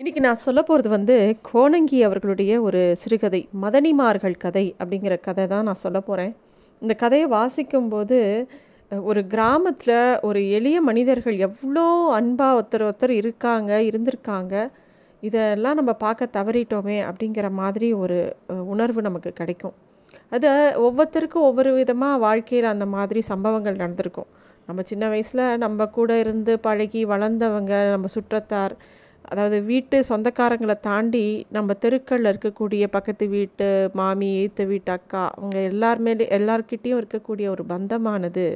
இன்றைக்கி நான் சொல்ல போகிறது வந்து கோணங்கி அவர்களுடைய ஒரு சிறுகதை மதனிமார்கள் கதை அப்படிங்கிற கதை தான் நான் சொல்ல போகிறேன் இந்த கதையை வாசிக்கும்போது ஒரு கிராமத்தில் ஒரு எளிய மனிதர்கள் எவ்வளோ அன்பாக ஒருத்தர் ஒருத்தர் இருக்காங்க இருந்திருக்காங்க. இதெல்லாம் நம்ம பார்க்க தவறிட்டோமே அப்படிங்கிற மாதிரி ஒரு உணர்வு நமக்கு கிடைக்கும். அது ஒவ்வொருத்தருக்கும் ஒவ்வொரு விதமாக வாழ்க்கையில் அந்த மாதிரி சம்பவங்கள் நடந்திருக்கும். நம்ம சின்ன வயசில் நம்ம கூட இருந்து பழகி வளர்ந்தவங்க நம்ம சுற்றத்தார் அதாவது வீட்டு சொந்தக்காரங்களை தாண்டி நம்ம தெருக்களில் இருக்கக்கூடிய பக்கத்து வீட்டு மாமி ஈத்த வீட்டு அக்கா அவங்க எல்லாருமே எல்லார்கிட்டேயும் இருக்கக்கூடிய ஒரு பந்தமானது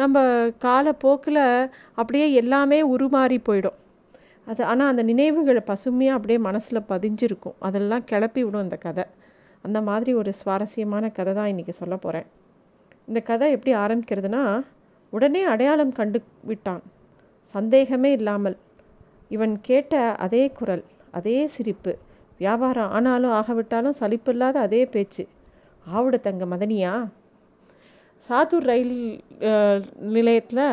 நம்ம காலப்போக்கில் அப்படியே எல்லாமே உருமாறி போயிடும். அது ஆனால் அந்த நினைவுகளை பசுமையாக அப்படியே மனசில் பதிஞ்சிருக்கும். அதெல்லாம் கிளப்பி விடும் அந்த கதை. அந்த மாதிரி ஒரு சுவாரஸ்யமான கதை தான் இன்றைக்கி சொல்ல போகிறேன் இந்த கதை எப்படி ஆரம்பிக்கிறதுனா உடனே அடையாளம் கண்டு விட்டான். சந்தேகமே இல்லாமல். இவன் கேட்ட அதே குரல் அதே சிரிப்பு. வியாபாரம் ஆனாலும் ஆகவிட்டாலும் சலிப்பில்லாத அதே பேச்சு. ஆவிட தங்க மதனியா? சாத்தூர் ரயில் நிலையத்தில்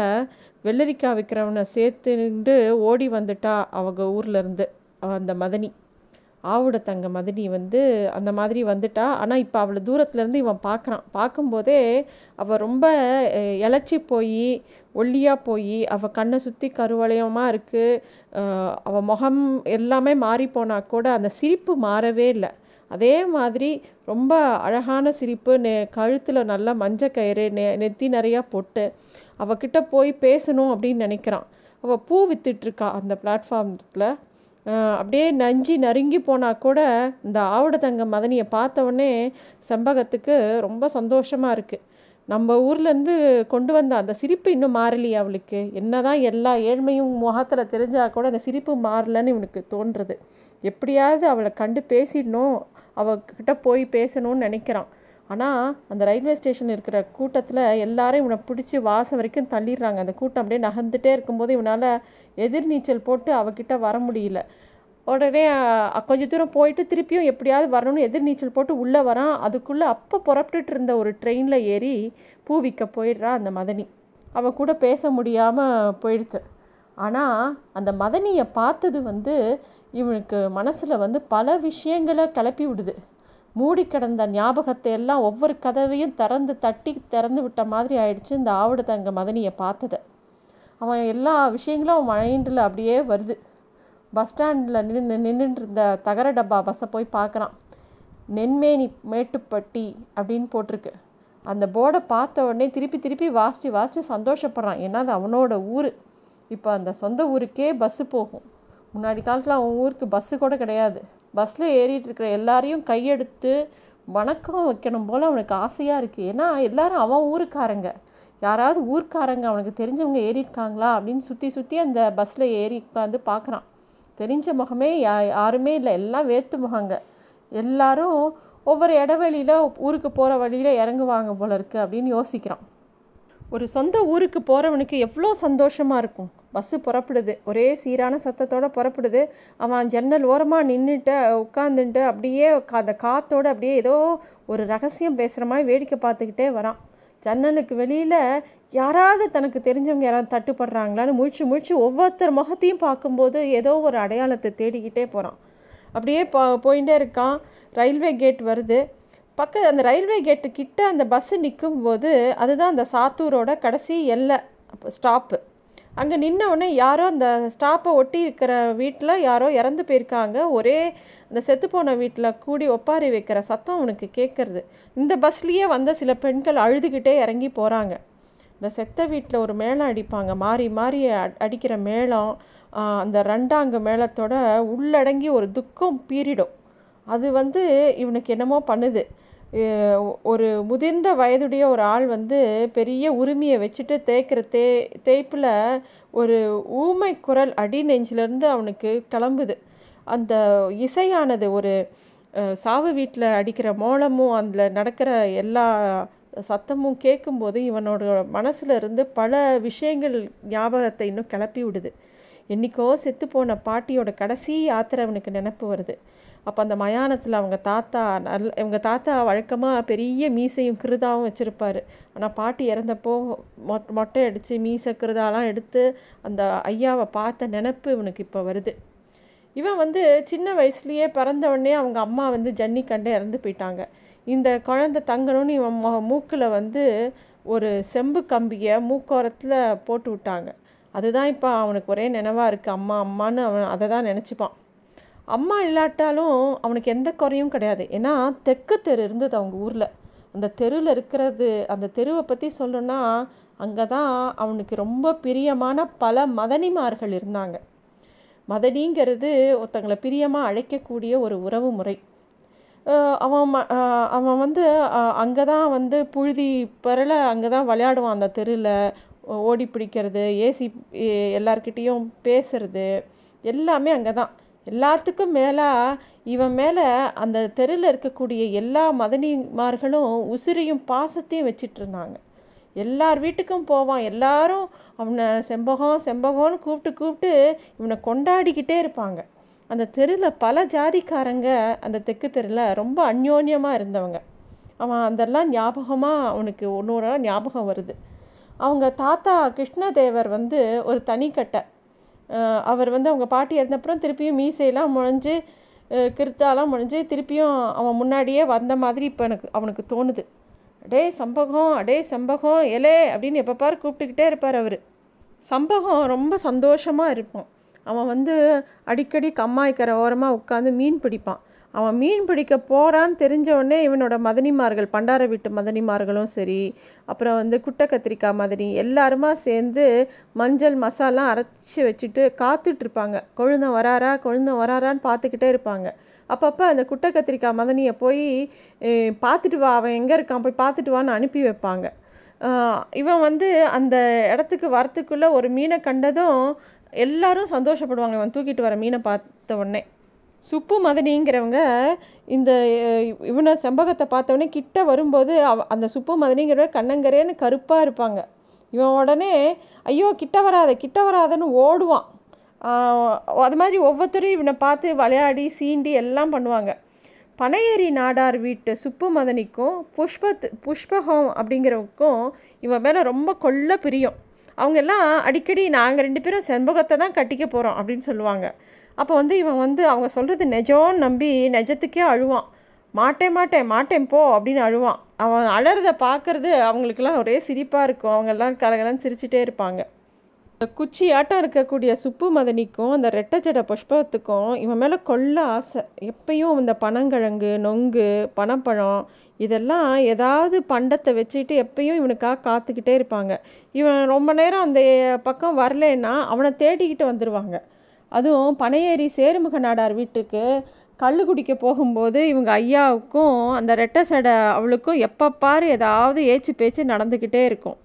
வெள்ளரிக்காய் விற்கிறவனை சேர்த்துண்டு ஓடி வந்துட்டா அவங்க ஊர்லேருந்து அந்த மதனி. ஆவுட தங்க மதனி வந்து அந்த மாதிரி வந்துட்டா. ஆனால் இப்போ அவளை தூரத்துலேருந்து இவன் பார்க்குறான் பார்க்கும்போதே அவள் ரொம்ப இழைச்சி போய் ஒல்லியாக போய் அவள் கண்ணை சுற்றி கருவளையமாக இருக்குது அவள் முகம் எல்லாமே மாறி போனால் கூட அந்த சிரிப்பு மாறவே இல்லை. அதே மாதிரி ரொம்ப அழகான சிரிப்பு நெ கழுத்தில் நல்லா மஞ்சள் கயிறு நெ நெத்தி நிறையா பொட்டு அவகிட்ட போய் பேசணும் அப்படின்னு நினைக்கிறான். அவள் பூ வித்துட்ருக்கா அந்த பிளாட்ஃபார்மத்தில் அப்படியே நஞ்சி நறுங்கி போனால் கூட இந்த ஆவுட தங்க மதனியை பார்த்தவொடனே செம்பகத்துக்கு ரொம்ப சந்தோஷமாக இருக்குது நம்ம ஊர்லேருந்து கொண்டு வந்த அந்த சிரிப்பு இன்னும் மாறலையே அவளுக்கு. என்ன தான் எல்லா ஏழ்மையும் முகத்தில் தெரிஞ்சால் கூட அந்த சிரிப்பு மாறலன்னு இவனுக்கு தோன்றுறது எப்படியாவது அவளை கண்டு பேசிடணும். அவகிட்ட போய் பேசணும்னு நினைக்கிறான். ஆனால் அந்த ரயில்வே ஸ்டேஷன் இருக்கிற கூட்டத்தில் எல்லாரும் இவனை பிடிச்சி வாசம் வரைக்கும் தள்ளிடுறாங்க. அந்த கூட்டம் அப்படியே நகர்ந்துட்டே இருக்கும்போது இவனால் எதிர்நீச்சல் போட்டு அவகிட்ட வர முடியல. உடனே கொஞ்சம் கொஞ்ச தூரம் போயிட்டு திருப்பியும் எப்படியாவது வரணும்னு எதிர்நீச்சல் போட்டு உள்ளே வரான். அதுக்குள்ளே அப்போ புறப்பட்டுட்டு இருந்த ஒரு ட்ரெயினில் ஏறி பூ விற்க போயிடுறா அந்த மதனி. அவன் கூட பேச முடியாமல் போயிடுச்சு. ஆனால் அந்த மதனியை பார்த்தது வந்து இவனுக்கு மனசில் வந்து பல விஷயங்களை கிளப்பி விடுது. மூடி கிடந்த ஞாபகத்தை எல்லாம் ஒவ்வொரு கதவையும் திறந்து தட்டி திறந்து விட்ட மாதிரி ஆயிடுச்சு இந்த ஆவிட தங்க மதனியை பார்த்தத. அவன் எல்லா விஷயங்களும் அவன் மைண்டில் அப்படியே வருது. பஸ் ஸ்டாண்டில் நின்று நின்றுட்டுருந்த தகர டப்பா பஸ்ஸை போய் பார்க்குறான். நென்மேனி மேட்டுப்பட்டி அப்படின்னு போட்டிருக்கு. அந்த போர்டை பார்த்த உடனே திருப்பி திருப்பி வாசித்து வாசித்து சந்தோஷப்படுறான். ஏன்னா அது அவனோட ஊர்? இப்போ அந்த சொந்த ஊருக்கே பஸ்ஸு போகும். முன்னாடி காலத்தில் அவன் ஊருக்கு பஸ்ஸு கூட கிடையாது. பஸ்ஸில் ஏறிட்டு இருக்கிற எல்லாரையும் கையெடுத்து வணக்கம் வைக்கணும் போல் அவனுக்கு ஆசையாக இருக்குது ஏன்னா எல்லாரும் அவன் ஊருக்காரங்க. யாராவது ஊர்க்காரங்க அவனுக்கு தெரிஞ்சவங்க ஏறியிருக்காங்களா அப்படின்னு சுற்றி சுற்றி அந்த பஸ்ஸில் ஏறி உட்காந்து பார்க்குறான். தெரிஞ்ச முகமே யா யாருமே இல்லை. எல்லாம் வேத்து முகங்க. எல்லாரும் ஒவ்வொரு இடைவெளியில் ஊருக்கு போகிற வழியில் இறங்குவாங்க போல இருக்குது அப்படின்னு யோசிக்கிறான் ஒரு சொந்த ஊருக்கு போகிறவனுக்கு எவ்வளோ சந்தோஷமாக இருக்கும். பஸ்ஸு புறப்படுது. ஒரே சீரான சத்தத்தோடு புறப்படுது. அவன் ஜன்னல் ஓரமாக நின்றுட்டு உட்காந்துட்டு அப்படியே அந்த காத்தோடு அப்படியே ஏதோ ஒரு ரகசியம் பேசுகிற மாதிரி வேடிக்கை பார்த்துக்கிட்டே வரான். ஜன்னலுக்கு வெளியில் யாராவது தனக்கு தெரிஞ்சவங்க யாராவது தட்டுப்படுறாங்களான்னு முழிச்சு முழிச்சு ஒவ்வொருத்தர் முகத்தையும் பார்க்கும்போது ஏதோ ஒரு அடையாளத்தை தேடிக்கிட்டே போகிறான் அப்படியே போ போயிட்டே இருக்கான். ரயில்வே கேட் வருது. பக்க அந்த ரயில்வே கேட்டு கிட்ட அந்த பஸ்ஸு நிற்கும்போது அதுதான் அந்த சாத்தூரோட கடைசி எல்லை ஸ்டாப்பு அங்கே நின்னவுடனே யாரோ அந்த ஸ்டாப்பை ஒட்டி இருக்கிற வீட்டில் யாரோ இறந்து போயிருக்காங்க. ஒரே இந்த செத்துப்போன வீட்டில் கூடி ஒப்பாரி வைக்கிற சத்தம் அவனுக்கு கேட்குறது. இந்த பஸ்லேயே வந்த சில பெண்கள் அழுதுகிட்டே இறங்கி போகிறாங்க இந்த செத்த வீட்டில் ஒரு மேளம் அடிப்பாங்க. மாறி மாறி அடிக்கிற மேளம் அந்த ரெண்டாங்க மேளத்தோட உள்ளடங்கி ஒரு துக்கம் பீரிடும். அது வந்து இவனுக்கு என்னமோ பண்ணுது. ஒரு முதிர்ந்த வயதுடைய ஒரு ஆள் வந்து பெரிய உரிமையை வச்சுட்டு தேய்க்கிற தே தேய்ப்பில் ஒரு ஊமை குரல் அடி நெஞ்சிலேருந்து அவனுக்கு கிளம்புது. அந்த இசையானது ஒரு சாவு வீட்டில் அடிக்கிற மோளமும் அதில் நடக்கிற எல்லா சத்தமும் கேட்கும்போது இவனோட மனசில் இருந்து பல விஷயங்கள் ஞாபகத்தை இன்னும் கிளப்பி விடுது. என்னைக்கோ செத்து போன பாட்டியோட கடைசி யாத்திரை அவனுக்கு நினப்பு வருது. அப்போ அந்த மயானத்தில் அவங்க தாத்தா நல்ல இவங்க தாத்தா வழக்கமாக பெரிய மீசையும் கிருதாவும் வச்சுருப்பாரு. ஆனால் பாட்டி இறந்தப்போ மொட் மொட்டை அடித்து மீசை கிருதாலாம் எடுத்து அந்த ஐயாவை பார்த்த நினப்பு இவனுக்கு இப்போ வருது. இவன் வந்து சின்ன வயசுலேயே பிறந்த உடனே அவங்க அம்மா வந்து ஜன்னி கண்டே இறந்து போயிட்டாங்க. இந்த குழந்தை தங்கணும்னு இவன் மூக்கில் வந்து ஒரு செம்பு கம்பியை மூக்கோரத்தில் போட்டு விட்டாங்க. அதுதான் இப்போ அவனுக்கு ஒரே நினைவாக இருக்குது அம்மா அம்மான்னு அவன் அதை தான் நினச்சிப்பான். அம்மா இல்லாட்டாலும் அவனுக்கு எந்த குறையும் கிடையாது. ஏன்னா தெற்கு தெரு இருந்தது அவங்க ஊரில். அந்த தெருவில் இருக்கிறது அந்த தெருவை பற்றி சொல்லணும்னா அங்கே தான் அவனுக்கு ரொம்ப பிரியமான பல மதனிமார்கள் இருந்தாங்க. மதனிங்கிறது ஒருத்தங்களை பிரியமாக அழைக்கக்கூடிய ஒரு உறவு முறை. அவன் ம அவன் வந்து அங்கே தான் வந்து புழுதி பரல அங்கே தான் விளையாடுவான் அந்த தெருவில் ஓடி பிடிக்கிறது ஏசி எல்லார்கிட்டேயும் பேசுறது எல்லாமே அங்கே தான் எல்லாத்துக்கும் மேலே இவன் மேலே அந்த தெருவில் இருக்கக்கூடிய எல்லா மதனிமார்களும் உசிரியும் பாசத்தையும் வச்சிட்ருந்தாங்க எல்லார் வீட்டுக்கும் போவான். எல்லாரும் அவனை செம்பகம் செம்பகம்னு கூப்பிட்டு கூப்பிட்டு இவனை கொண்டாடிக்கிட்டே இருப்பாங்க. அந்த தெருவில் பல ஜாதிக்காரங்க அந்த தெற்கு தெருவில் ரொம்ப அந்யோன்யமாக இருந்தவங்க. அவன் அதெல்லாம் ஞாபகமாக அவனுக்கு ஒன்று ஞாபகம் வருது. அவங்க தாத்தா கிருஷ்ணதேவர் வந்து ஒரு தனிக்கட்டை அவர் வந்து அவங்க பாட்டி இறந்தப்புறம் திருப்பியும் மீசையெல்லாம் முழிஞ்சு கிருத்தாலாம் முழிஞ்சு திருப்பியும் அவன் முன்னாடியே வந்த மாதிரி இப்போ எனக்கு அவனுக்கு தோணுது. அடே சம்பகம் அடே சம்பகம் எலே அப்படின்னு எப்போ பாரு கூப்பிட்டுக்கிட்டே இருப்பார் அவர். சம்பகம் ரொம்ப சந்தோஷமாக இருப்பான் அவன் வந்து அடிக்கடி கம்மாய்க்கரை ஓரமாக உட்காந்து மீன் பிடிப்பான். அவன் மீன் பிடிக்க போகிறான்னு தெரிஞ்ச உடனே இவனோட மதனிமார்கள் பண்டார வீட்டு மதனிமார்களும் சரி அப்புறம் வந்து குட்டை கத்திரிக்காய் மதனி எல்லாருமா சேர்ந்து மஞ்சள் மசாலாம் அரைச்சி வச்சுட்டு காத்துட்ருப்பாங்க. கொழுந்தம் வராரா கொழுந்தம் வராரான்னு பார்த்துக்கிட்டே இருப்பாங்க. அப்பப்போ அந்த குட்டை கத்திரிக்காய் மதனியை போய் பார்த்துட்டு வா அவன் எங்கே இருக்கான்? போய் பார்த்துட்டு வான்னு அனுப்பி வைப்பாங்க. இவன் வந்து அந்த இடத்துக்கு வரத்துக்குள்ளே ஒரு மீனை கண்டதும் எல்லாரும் சந்தோஷப்படுவாங்க. இவன் தூக்கிட்டு வர மீனை பார்த்த உடனே. சுப்பு மதனிங்கிறவங்க இந்த இவனை செம்பகத்தை பார்த்தவொடனே கிட்ட வரும்போது அவ அந்த சுப்பு மதனிங்கிறவ கண்ணங்கரேன்னு கருப்பாக இருப்பாங்க. இவன் உடனே ஐயோ கிட்ட வராத கிட்ட வராதன்னு ஓடுவான். அது மாதிரி ஒவ்வொருத்தரும் இவனை பார்த்து விளையாடி சீண்டி எல்லாம் பண்ணுவாங்க. பனையேரி நாடார் வீட்டு சுப்பு மதனிக்கும் புஷ்பத் புஷ்பகம் அப்படிங்கிறவுக்கும் இவன் மேலே ரொம்ப கொள்ள பிரியம். அவங்க எல்லாம் அடிக்கடி நாங்கள் ரெண்டு பேரும் செண்பகத்தை தான் கட்டிக்க போகிறோம் அப்படின்னு சொல்லுவாங்க. அப்போ வந்து இவன் வந்து அவங்க சொல்கிறது நெஜம்னு நம்பி நெஜத்துக்கே அழுவான். மாட்டேன் மாட்டேன் மாட்டேன் போ அப்படின்னு அழுவான். அவன் அழறத பார்க்குறது அவங்களுக்கெல்லாம் ஒரே சிரிப்பாக இருக்கும். அவங்கெல்லாம் கலகலன்னு சிரிச்சிட்டே இருப்பாங்க. குச்சி ஆட்டம் இருக்கக்கூடிய சுப்பு மதனிக்கும் அந்த ரெட்டச்சடை புஷ்பத்துக்கும் இவன் மேலே கொள்ள ஆசை. எப்பயும் இந்த பனங்கிழங்கு நொங்கு பனப்பழம் இதெல்லாம் ஏதாவது பண்டத்தை வச்சுக்கிட்டு எப்பயும் இவனுக்காக காத்துக்கிட்டே இருப்பாங்க. இவன் ரொம்ப நேரம் அந்த பக்கம் வரலன்னா அவனை தேடிக்கிட்டு வந்துடுவாங்க அதுவும் பனையேறி சேருமுக நாடார் வீட்டுக்கு கல் குடிக்க போகும்போது இவங்க ஐயாவுக்கும் அந்த ரெட்டை சடை அவளுக்கும் எப்போ பாரு ஏதாவது ஏச்சு பேச்சு நடந்துக்கிட்டே இருக்கும்.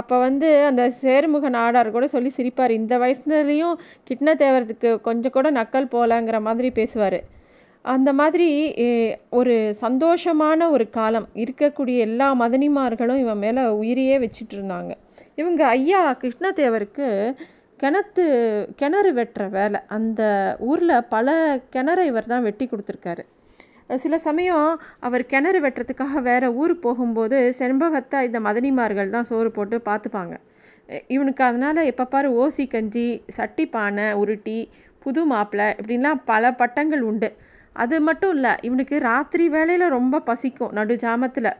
அப்போ வந்து அந்த சேருமுக நாடார் கூட சொல்லி சிரிப்பார். இந்த வயசுலேயும் கிட்ன தேவரத்துக்கு கொஞ்சம் கூட நக்கல் போகலங்கிற மாதிரி பேசுவார். அந்த மாதிரி ஒரு சந்தோஷமான ஒரு காலம் இருக்கக்கூடிய எல்லா மதனிமார்களும் இவன் மேலே உயிரையே வச்சுட்டு இருந்தாங்க. இவங்க ஐயா கிருஷ்ணதேவருக்கு கிணத்து கிணறு வெட்டுற வேலை. அந்த ஊரில் பல கிணறை இவர் தான் வெட்டி கொடுத்துருக்காரு. சில சமயம் அவர் கிணறு வெட்டுறதுக்காக வேறு ஊர் போகும்போது செண்பகத்தை இந்த மதனிமார்கள் தான் சோறு போட்டு பார்த்துப்பாங்க. இவனுக்கு அதனால் எப்போ பாரு ஓசி கஞ்சி சட்டி பானை உருட்டி புது மாப்பிள்ளை இப்படின்லாம் பல பட்டங்கள் உண்டு. அது மட்டும் இல்லை இவனுக்கு ராத்திரி வேலையில் ரொம்ப பசிக்கும் நடு ஜாமத்தில்.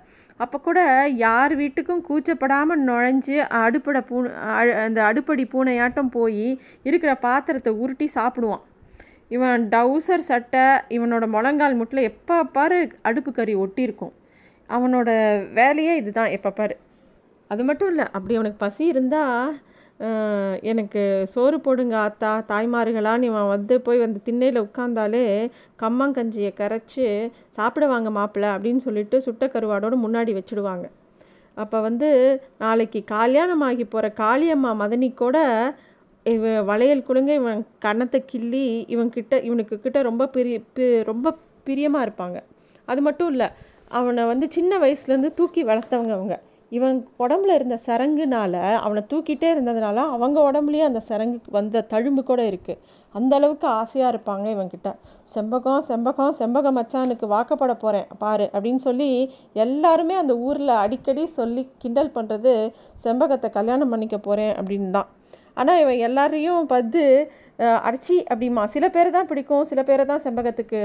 அப்போ கூட யார் வீட்டுக்கும் கூச்சப்படாமல் நுழைஞ்சு அடுப்படை பூனை அந்த அடுப்படி பூனையாட்டம் போய் இருக்கிற பாத்திரத்தை உருட்டி சாப்பிடுவான். இவன் டவுசர் சட்டை இவனோட முழங்கால் முட்டில் எப்போ பாரு அடுப்பு கறி ஒட்டியிருக்கும். அவனோட வேலையே இதுதான் எப்போ பாரு. அது மட்டும் இல்லை அப்படி அவனுக்கு பசி இருந்தால் எனக்கு சோறு போடுங்க ஆத்தா. தாய்மார்களான்னு இவன் வந்து போய் வந்து திண்ணையில் உட்காந்தாலே கம்மங்கஞ்சியை கரைச்சி சாப்பிடுவாங்க மாப்பிள்ளை அப்படின்னு சொல்லிட்டு சுட்ட கருவாடோடு முன்னாடி வச்சுடுவாங்க. அப்போ வந்து நாளைக்கு கல்யாணம் ஆகி போகிற காளியம்மா மதனி கூட இவன் வளையல் குழுங்க இவன் கன்னத்தை கிள்ளி இவன் கிட்ட இவனுக்கு கிட்ட ரொம்ப பிரிய ரொம்ப பிரியமாக இருப்பாங்க. அது மட்டும் இல்லை அவனை வந்து சின்ன வயசுலேருந்து தூக்கி வளர்த்தவங்க அவங்க. இவன் உடம்புல இருந்த சரங்குனால அவனை தூக்கிட்டே இருந்ததுனால அவங்க உடம்புலேயே அந்த சரங்கு வந்த தழும்பு கூட இருக்குது அந்த அளவுக்கு ஆசையாக இருப்பாங்க இவன்கிட்ட. செம்பகம் செம்பகம் செம்பக மச்சானுக்கு வாக்கப்பட போகிறேன் பாரு அப்படின்னு சொல்லி எல்லாருமே அந்த ஊரில் அடிக்கடி சொல்லி கிண்டல் பண்ணுறது செம்பகத்தை கல்யாணம் பண்ணிக்க போகிறேன் அப்படின்னு தான். ஆனால் இவன் எல்லாரையும் பார்த்து அஹ், அடிச்சி அப்படிமா சில பேரை தான் பிடிக்கும் சில பேரை தான் செம்பகத்துக்கு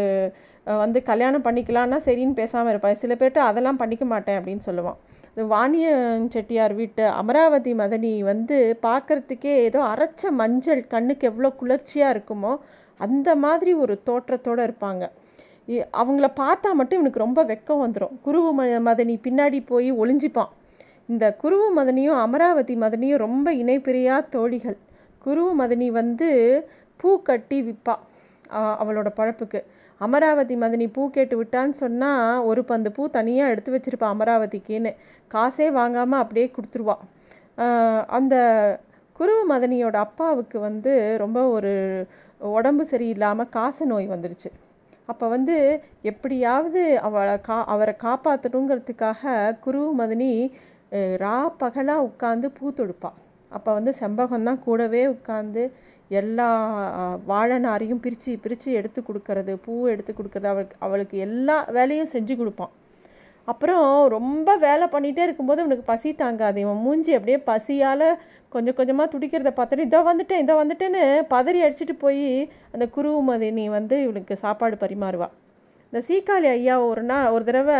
வந்து கல்யாணம் பண்ணிக்கலான்னா சரின்னு பேசாமல் இருப்பான். சில பேர்கிட்ட அதெல்லாம் பண்ணிக்க மாட்டேன் அப்படின்னு சொல்லுவான். இந்த வாணியன் செட்டியார் வீட்டு அமராவதி மதனி வந்து பார்க்கறதுக்கே ஏதோ அரைச்ச மஞ்சள் கண்ணுக்கு எவ்வளோ குளிர்ச்சியாக இருக்குமோ அந்த மாதிரி ஒரு தோற்றத்தோடு இருப்பாங்க. இ- அவங்கள பார்த்தா மட்டும் இவனுக்கு ரொம்ப வெக்கம் வந்துடும் குருவு ம மதனி பின்னாடி போய் ஒளிஞ்சிப்பான். இந்த குருவு மதனியும் அமராவதி மதனியும் ரொம்ப இணைப்பிரியா தோழிகள். குருவு மதனி வந்து பூ கட்டி விற்பாள் அவளோட பழப்புக்கு. அமராவதி மதினி பூ கேட்டு விட்டான்னு சொன்னால் ஒரு பந்து பூ தனியாக எடுத்து வச்சுருப்பா அமராவதிக்குன்னு. காசே வாங்காமல் அப்படியே கொடுத்துருவா. அந்த குருவு மதனியோட அப்பாவுக்கு வந்து ரொம்ப ஒரு உடம்பு சரியில்லாமல் காச நோய் வந்துருச்சு. அப்போ வந்து எப்படியாவது அவளை கா அவரை காப்பாற்றணுங்கிறதுக்காக குருவு மதினி ரா பகலாக உட்காந்து பூ தொடுப்பாள் அப்போ வந்து செம்பகம் தான் கூடவே உட்காந்து எல்லா வாழை நாரையும் பிரித்து பிரித்து எடுத்து கொடுக்கறது பூ எடுத்து கொடுக்கறது அவளுக்கு அவளுக்கு எல்லா வேலையும் செஞ்சு கொடுப்பான். அப்புறம் ரொம்ப வேலை பண்ணிகிட்டே இருக்கும்போது இவனுக்கு பசி தாங்காது. இவன் மூஞ்சி அப்படியே பசியால் கொஞ்சம் கொஞ்சமாக துடிக்கிறத பார்த்துட்டு இதோ வந்துட்டேன் இதோ வந்துட்டேன்னு பதறி அடிச்சுட்டு போய் அந்த குருவுமதினி வந்து இவனுக்கு சாப்பாடு பரிமாறுவா. இந்த சீக்காளி ஐயா ஒரு நாள் ஒரு தடவை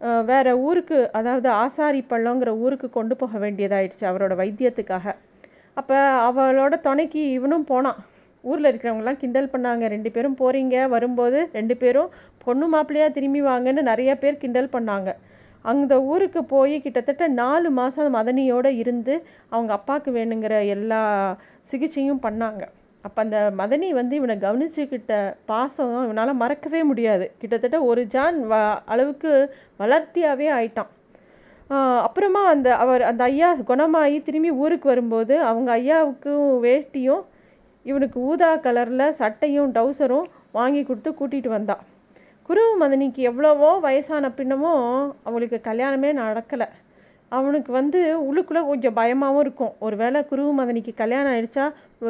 வேறு வேற ஊருக்கு அதாவது ஆசாரி பள்ளங்கிற ஊருக்கு கொண்டு போக வேண்டியதாயிடுச்சு அவரோட வைத்தியத்துக்காக. அப்போ அவளோட துணைக்கு இவனும் போனான். ஊரில் இருக்கிறவங்கலாம் கிண்டல் பண்ணாங்க. ரெண்டு பேரும் போகிறீங்க வரும்போது ரெண்டு பேரும் பொண்ணு மாப்பிள்ளையாக திரும்பி வாங்கன்னு நிறைய பேர் கிண்டல் பண்ணாங்க. அந்த ஊருக்கு போய் கிட்டத்தட்ட நாலு மாதம் மதனியோடு இருந்து அவங்க அப்பாவுக்கு வேணுங்கிற எல்லா சிகிச்சையும் பண்ணாங்க. அப்போ அந்த மதனி வந்து இவனை கவனிச்சுக்கிட்ட பாசம் இவனால் மறக்கவே முடியாது. கிட்டத்தட்ட ஒரு ஜான் வ அளவுக்கு வளர்த்தியாகவே ஆயிட்டான். அப்புறமா அந்த அவர் அந்த ஐயா குணமாகி திரும்பி ஊருக்கு வரும்போது அவங்க ஐயாவுக்கும் வேட்டியும் இவனுக்கு ஊதா கலரில் சட்டையும் டவுசரும் வாங்கி கொடுத்து கூட்டிகிட்டு வந்தா. குருவு மதனிக்கு எவ்வளவோ வயசான பின்னமும் அவளுக்கு கல்யாணமே நடக்கலை. அவனுக்கு வந்து உள்ளுக்குள்ளே கொஞ்சம் பயமாகவும் இருக்கும். ஒரு வேளை குருவு மதனிக்கு கல்யாணம் ஆயிடுச்சா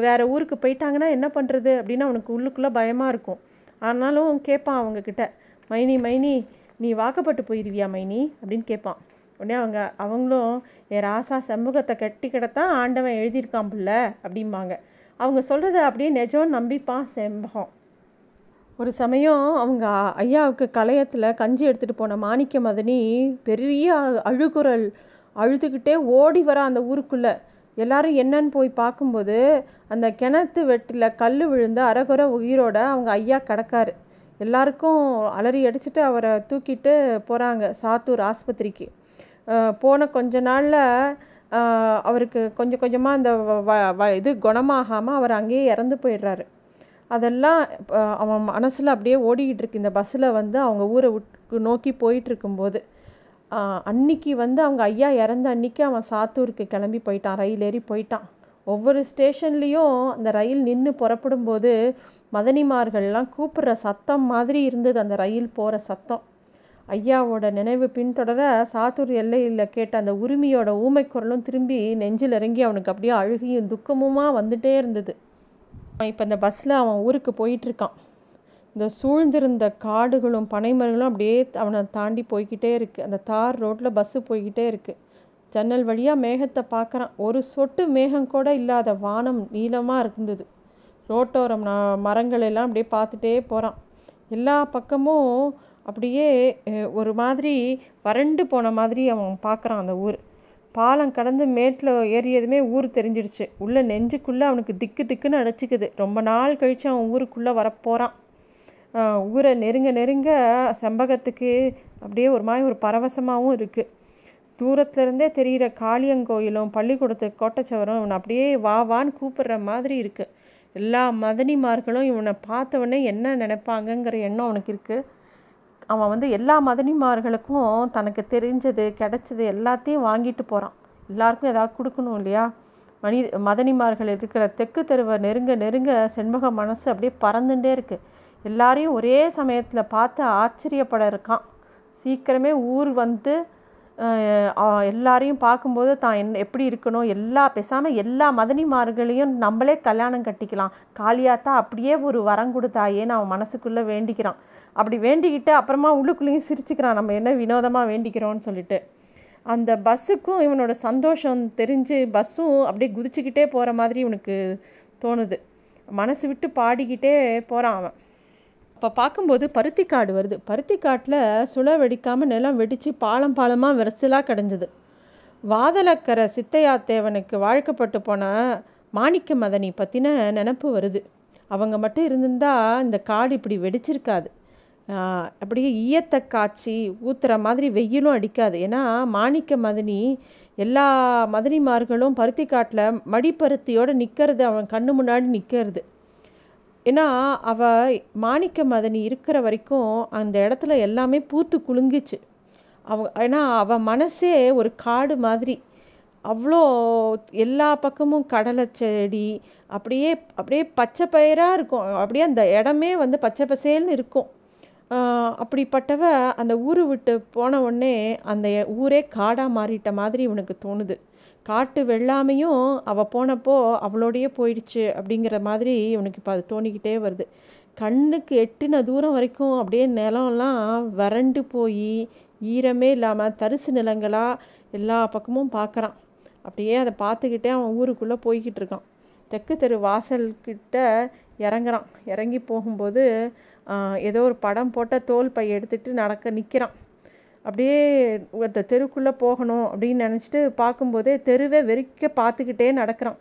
வேறு ஊருக்கு போயிட்டாங்கன்னா என்ன பண்ணுறது அப்படின்னு அவனுக்கு உள்ளுக்குள்ளே பயமாக இருக்கும். ஆனாலும் கேட்பான் அவங்கக்கிட்ட மைனி மைனி நீ வாக்கப்பட்டு போயிருவியா மைனி? அப்படின்னு கேட்பான் உடனே அவங்க அவங்களும் என் ராசா சமூகத்தை கட்டி கிடத்தான் ஆண்டவன் எழுதியிருக்கான் பிள்ளை அப்படிம்பாங்க. அவங்க சொல்கிறத அப்படியே நிஜம் நம்பிப்பான் செம்பகம். ஒரு சமயம் அவங்க ஐயாவுக்கு கலையத்தில் கஞ்சி எடுத்துகிட்டு போன மாணிக்க மதனி பெரிய அழுகுரல் அழுதுகிட்டே ஓடி வர அந்த ஊருக்குள்ளே. எல்லாரும் என்னன்னு போய் பார்க்கும்போது அந்த கிணத்து வெட்டில் கல் விழுந்து அரைகுறை உயிரோட அவங்க ஐயா கிடக்காரு. எல்லாருக்கும் அலறி அடிச்சுட்டு அவரை தூக்கிட்டு போகிறாங்க சாத்தூர் ஆஸ்பத்திரிக்கு. போன கொஞ்ச நாளில் அவருக்கு கொஞ்சம் கொஞ்சமாக அந்த வ- வ- வ- இது குணமாகாமல் அவர் அங்கேயே இறந்து போயிடுறாரு. அதெல்லாம் அவன் மனசில் அப்படியே ஓடிக்கிட்டு இருக்கு. இந்த பஸ்ஸில் வந்து அவங்க ஊரை விட்டு நோக்கி போயிட்டுருக்கும்போது அன்னைக்கு வந்து அவங்க ஐயா இறந்த அன்னைக்கு அவன் சாத்தூருக்கு கிளம்பி போயிட்டான். ரயில் ஏறி போயிட்டான். ஒவ்வொரு ஸ்டேஷன்லேயும் அந்த ரயில் நின்று புறப்படும்போது மதனிமார்கள்லாம் கூப்பிடுற சத்தம் மாதிரி இருந்தது. அந்த ரயில் போகிற சத்தம். ஐயாவோட நினைவு பின்தொடர சாத்தூர் எல்லையில் கேட்ட அந்த உரிமையோட ஊமை குரலும் திரும்பி நெஞ்சில் இறங்கி அவனுக்கு அப்படியே அழுகியும் துக்கமுமா வந்துட்டே இருந்தது. இப்போ இந்த பஸ்ஸில் அவன் ஊருக்கு போயிட்டுருக்கான். இந்த சூழ்ந்திருந்த காடுகளும் பனைமரங்களும் அப்படியே அவனை தாண்டி போய்கிட்டே இருக்குது அந்த தார் ரோட்டில் பஸ்ஸு போய்கிட்டே இருக்குது ஜன்னல் வழியாக மேகத்தை பார்க்குறான் ஒரு சொட்டு மேகம் கூட இல்லாத வானம் நீளமாக இருந்தது. ரோட்டோரம் ந- மரங்கள் எல்லாம் அப்படியே பார்த்துட்டே போகிறான் எல்லா பக்கமும் அப்படியே ஒரு மாதிரி வறண்டு போன மாதிரி அவன் பார்க்குறான் அந்த ஊர். பாலம் கடந்து மேட்டில் ஏறியதுமே ஊர் தெரிஞ்சிடுச்சு. உள்ளே நெஞ்சுக்குள்ளே அவனுக்கு திக்கு திக்குன்னு அடைச்சிக்குது. ரொம்ப நாள் கழித்து அவன் ஊருக்குள்ளே வரப்போகிறான் ஊரை நெருங்க நெருங்க செம்பகத்துக்கு அப்படியே ஒரு மாதிரி ஒரு பரவசமாகவும் இருக்குது தூரத்துலேருந்தே தெரிகிற காளியங்கோயிலும் பள்ளிக்கூடத்து கோட்டச்சவரும் இவனை அப்படியே வா வான்னு கூப்பிடுற மாதிரி இருக்குது எல்லா மதனிமார்களும் இவனை பார்த்தவொடனே என்ன நினைப்பாங்கங்கிற எண்ணம் அவனுக்கு இருக்குது அவன் வந்து எல்லா மதனிமார்களுக்கும் தனக்கு தெரிஞ்சது கிடைச்சது எல்லாத்தையும் வாங்கிட்டு போகிறான் எல்லாருக்கும் ஏதாவது கொடுக்கணும் இல்லையா? மனி மதனிமார்கள் இருக்கிற தெற்கு தெருவை நெருங்க நெருங்க செண்முக மனசு அப்படியே பறந்துட்டே இருக்குது எல்லாரையும் ஒரே சமயத்தில் பார்த்து ஆச்சரியப்பட இருக்கான். சீக்கிரமே ஊர் வந்து எல்லாரையும் பார்க்கும்போது தான் என்ன எப்படி இருக்கணும் எல்லா பேசாமல் எல்லா மதனிமார்களையும் நம்மளே கல்யாணம் கட்டிக்கலாம். காளியாத்தா அப்படியே ஒரு வரம் கொடுத்தாயேன்னு அவன் மனசுக்குள்ளே வேண்டிக்கிறான். அப்படி வேண்டிக்கிட்டு அப்புறமா உள்ளுக்குள்ளேயும் சிரிச்சுக்கிறான். நம்ம என்ன வினோதமாக வேண்டிக்கிறோன்னு சொல்லிட்டு. அந்த பஸ்ஸுக்கும் இவனோட சந்தோஷம் தெரிஞ்சு பஸ்ஸும் அப்படியே குதிச்சுக்கிட்டே போகிற மாதிரி இவனுக்கு தோணுது. மனசு விட்டு பாடிக்கிட்டே போகிறான் அவன். அப்போ பார்க்கும்போது பருத்தி காடு வருது. பருத்தி காட்டில் சுழ வெடிக்காமல் நிலம் வெடித்து பாலம் பாலமாக விரசலாக கிடஞ்சிது. வாதலக்கரை சித்தையாத்தேவனுக்கு வாழ்க்கப்பட்டு போன மாணிக்க மதனி பற்றின நினப்பு வருது. அவங்க மட்டும் இருந்திருந்தா இந்த காடு இப்படி வெடிச்சிருக்காது. அப்படியே ஈயத்தை காய்ச்சி ஊற்றுற மாதிரி வெயிலும் அடிக்காது. ஏன்னா மாணிக்க மதனி எல்லா மதனிமார்களும் பருத்தி காட்டில் மடிப்பருத்தியோடு நிற்கிறது அவன் கண்ணு முன்னாடி நிற்கிறது ஏன்னா அவ மாணிக்க மதனி இருக்கிற வரைக்கும் அந்த இடத்துல எல்லாமே பூத்து குலுங்கிச்சு. அவ ஏன்னா அவள் மனசே ஒரு காடு மாதிரி. அவ்வளோ எல்லா பக்கமும் கடலை செடி அப்படியே அப்படியே பச்சை பயிராக இருக்கும். அப்படியே அந்த இடமே வந்து பச்சை பசேல்னு இருக்கும். அப்படிப்பட்டவ அந்த ஊர் விட்டு போன உடனே அந்த ஊரே காடாக மாறிட்ட மாதிரி இவனுக்கு தோணுது. காட்டு வெள்ளாமையும் அவள் போனப்போ அவளோடையே போயிடுச்சு அப்படிங்கிற மாதிரி இவனுக்கு இப்போ அது தோணிக்கிட்டே வருது. கண்ணுக்கு எட்டின தூரம் வரைக்கும் அப்படியே நிலம்லாம் வறண்டு போய் ஈரமே இல்லாமல் தரிசு நிலங்களாக எல்லா பக்கமும் பார்க்குறான் அப்படியே அதை பார்த்துக்கிட்டே அவன் ஊருக்குள்ளே போய்கிட்டு இருக்கான். தெற்கு தெரு வாசல்கிட்ட இறங்குறான். இறங்கி போகும்போது ஏதோ ஒரு படம் போட்ட தோல் பை எடுத்துகிட்டு நடக்க நிற்கிறான் அப்படியே அந்த தெருக்குள்ளே போகணும் அப்படின்னு நினச்சிட்டு பார்க்கும்போதே தெருவே வெறிக்க பார்த்துக்கிட்டே நடக்கிறான்.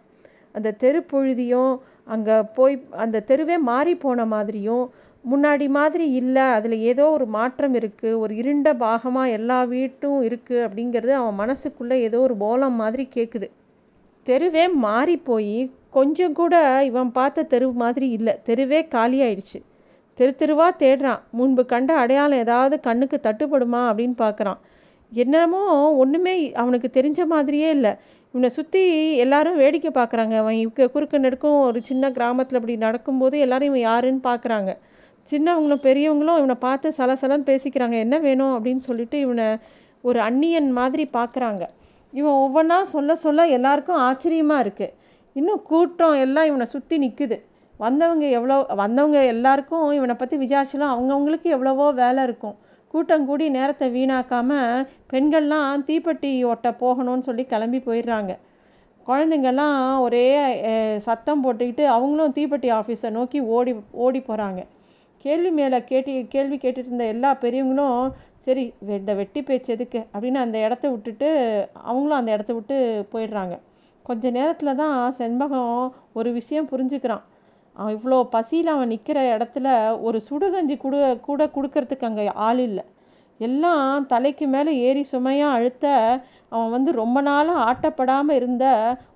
அந்த தெரு பொழுதியும் அங்கே போய் அந்த தெருவே மாறி போன மாதிரியும் முன்னாடி மாதிரி இல்லை அதில் ஏதோ ஒரு மாற்றம் இருக்குது ஒரு இருண்ட பாகமாக எல்லா வீட்டும் இருக்குது அப்படிங்கிறது அவன் மனசுக்குள்ளே ஏதோ ஒரு போலம் மாதிரி கேட்குது தெருவே மாறி போய் கொஞ்சம் கூட இவன் பார்த்த தெரு மாதிரி இல்லை தெருவே காலியாயிடுச்சு தெரு தெருவாக தேடுறான். முன்பு கண்ட அடையாளம் ஏதாவது கண்ணுக்கு தட்டுப்படுமா அப்படின்னு பார்க்குறான் என்னமோ ஒன்றுமே அவனுக்கு தெரிஞ்ச மாதிரியே இல்லை. இவனை சுற்றி எல்லாரும் வேடிக்கை பார்க்குறாங்க அவன் இவங்க குறுக்கு நெடுக்கும் ஒரு சின்ன கிராமத்தில் அப்படி நடக்கும்போது எல்லாரும் இவன் யாருன்னு பார்க்குறாங்க சின்னவங்களும் பெரியவங்களும் இவனை பார்த்து சலசலன்னு பேசிக்கிறாங்க. என்ன வேணும்? அப்படின்னு சொல்லிட்டு இவனை ஒரு அந்நியன் மாதிரி பார்க்குறாங்க இவன் ஒவ்வொன்றா சொல்ல சொல்ல எல்லாருக்கும் ஆச்சரியமாக இருக்குது இன்னும் கூட்டம் எல்லாம் இவனை சுற்றி நிற்குது வந்தவங்க எவ்வளோ வந்தவங்க எல்லாருக்கும் இவனை பற்றி விசாரிச்சலாம் அவங்கவுங்களுக்கு எவ்வளவோ வேலை இருக்கும். கூட்டம் கூடி நேரத்தை வீணாக்காமல் பெண்கள்லாம் தீப்பெட்டி ஒட்ட போகணும்னு சொல்லி கிளம்பி போயிடுறாங்க. குழந்தைங்கள்லாம் ஒரே சத்தம் போட்டுக்கிட்டு அவங்களும் தீப்பெட்டி ஆஃபீஸை நோக்கி ஓடி ஓடி போகிறாங்க கேள்வி மேலே கேட்டி கேள்வி கேட்டுட்டு இருந்த எல்லா பெரியவங்களும் சரி இந்த வெட்டி பேச்சு எதுக்கு? அப்படின்னு அந்த இடத்த விட்டுட்டு அவங்களும் அந்த இடத்த விட்டு போயிடுறாங்க. கொஞ்ச நேரத்தில் தான் செண்பகம் ஒரு விஷயம் புரிஞ்சுக்கிறான். அவன் இவ்வளோ பசியில் அவன் நிற்கிற இடத்துல ஒரு சுடுகஞ்சி கொடு கூட கொடுக்கறதுக்கு அங்கே ஆள் இல்லை. எல்லாம் தலைக்கு மேலே ஏறி சுமையாக அழுத்த அவன் வந்து ரொம்ப நாளாக ஆட்டப்படாமல் இருந்த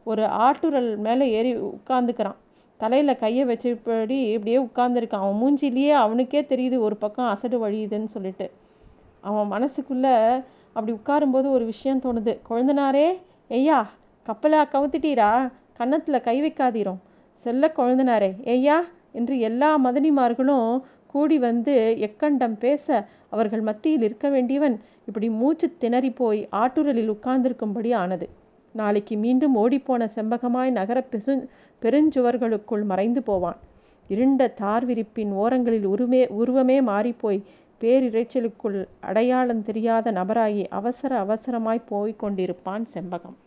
ஒரு ஆட்டுரல் மேலே ஏறி உட்காந்துக்கிறான் தலையில் கையை வச்சபடி இப்படியே உட்காந்துருக்கான் அவன் மூஞ்சிலேயே அவனுக்கே தெரியுது ஒரு பக்கம் அசடு வழியுதுன்னு சொல்லிட்டு. அவன் மனசுக்குள்ளே அப்படி உட்காரும்போது ஒரு விஷயம் தோணுது. குழந்தனாரே ஐயா கப்பலாக கவுத்துட்டீரா? கன்னத்தில் கை வைக்காதீரும். செல்ல கொழுந்தனாரே. ஏய்யா என்று எல்லா மதனிமார்களும் கூடி வந்து எக்கண்டம் பேச அவர்கள் மத்தியில் இருக்க வேண்டியவன். இப்படி மூச்சு திணறி போய் ஆட்டுரலில் உட்கார்ந்திருக்கும்படி ஆனது. நாளைக்கு மீண்டும் ஓடிப்போன செம்பகமாய் நகர பெசு பெருஞ்சுவர்களுக்குள் மறைந்து போவான். இருண்ட தார் விரிப்பின் ஓரங்களில் உருமே உருவமே மாறிப்போய் பேரிரைச்சலுக்குள் அடையாளம் தெரியாத நபராகி அவசர அவசரமாய் போய்க் கொண்டிருப்பான் செம்பகம்.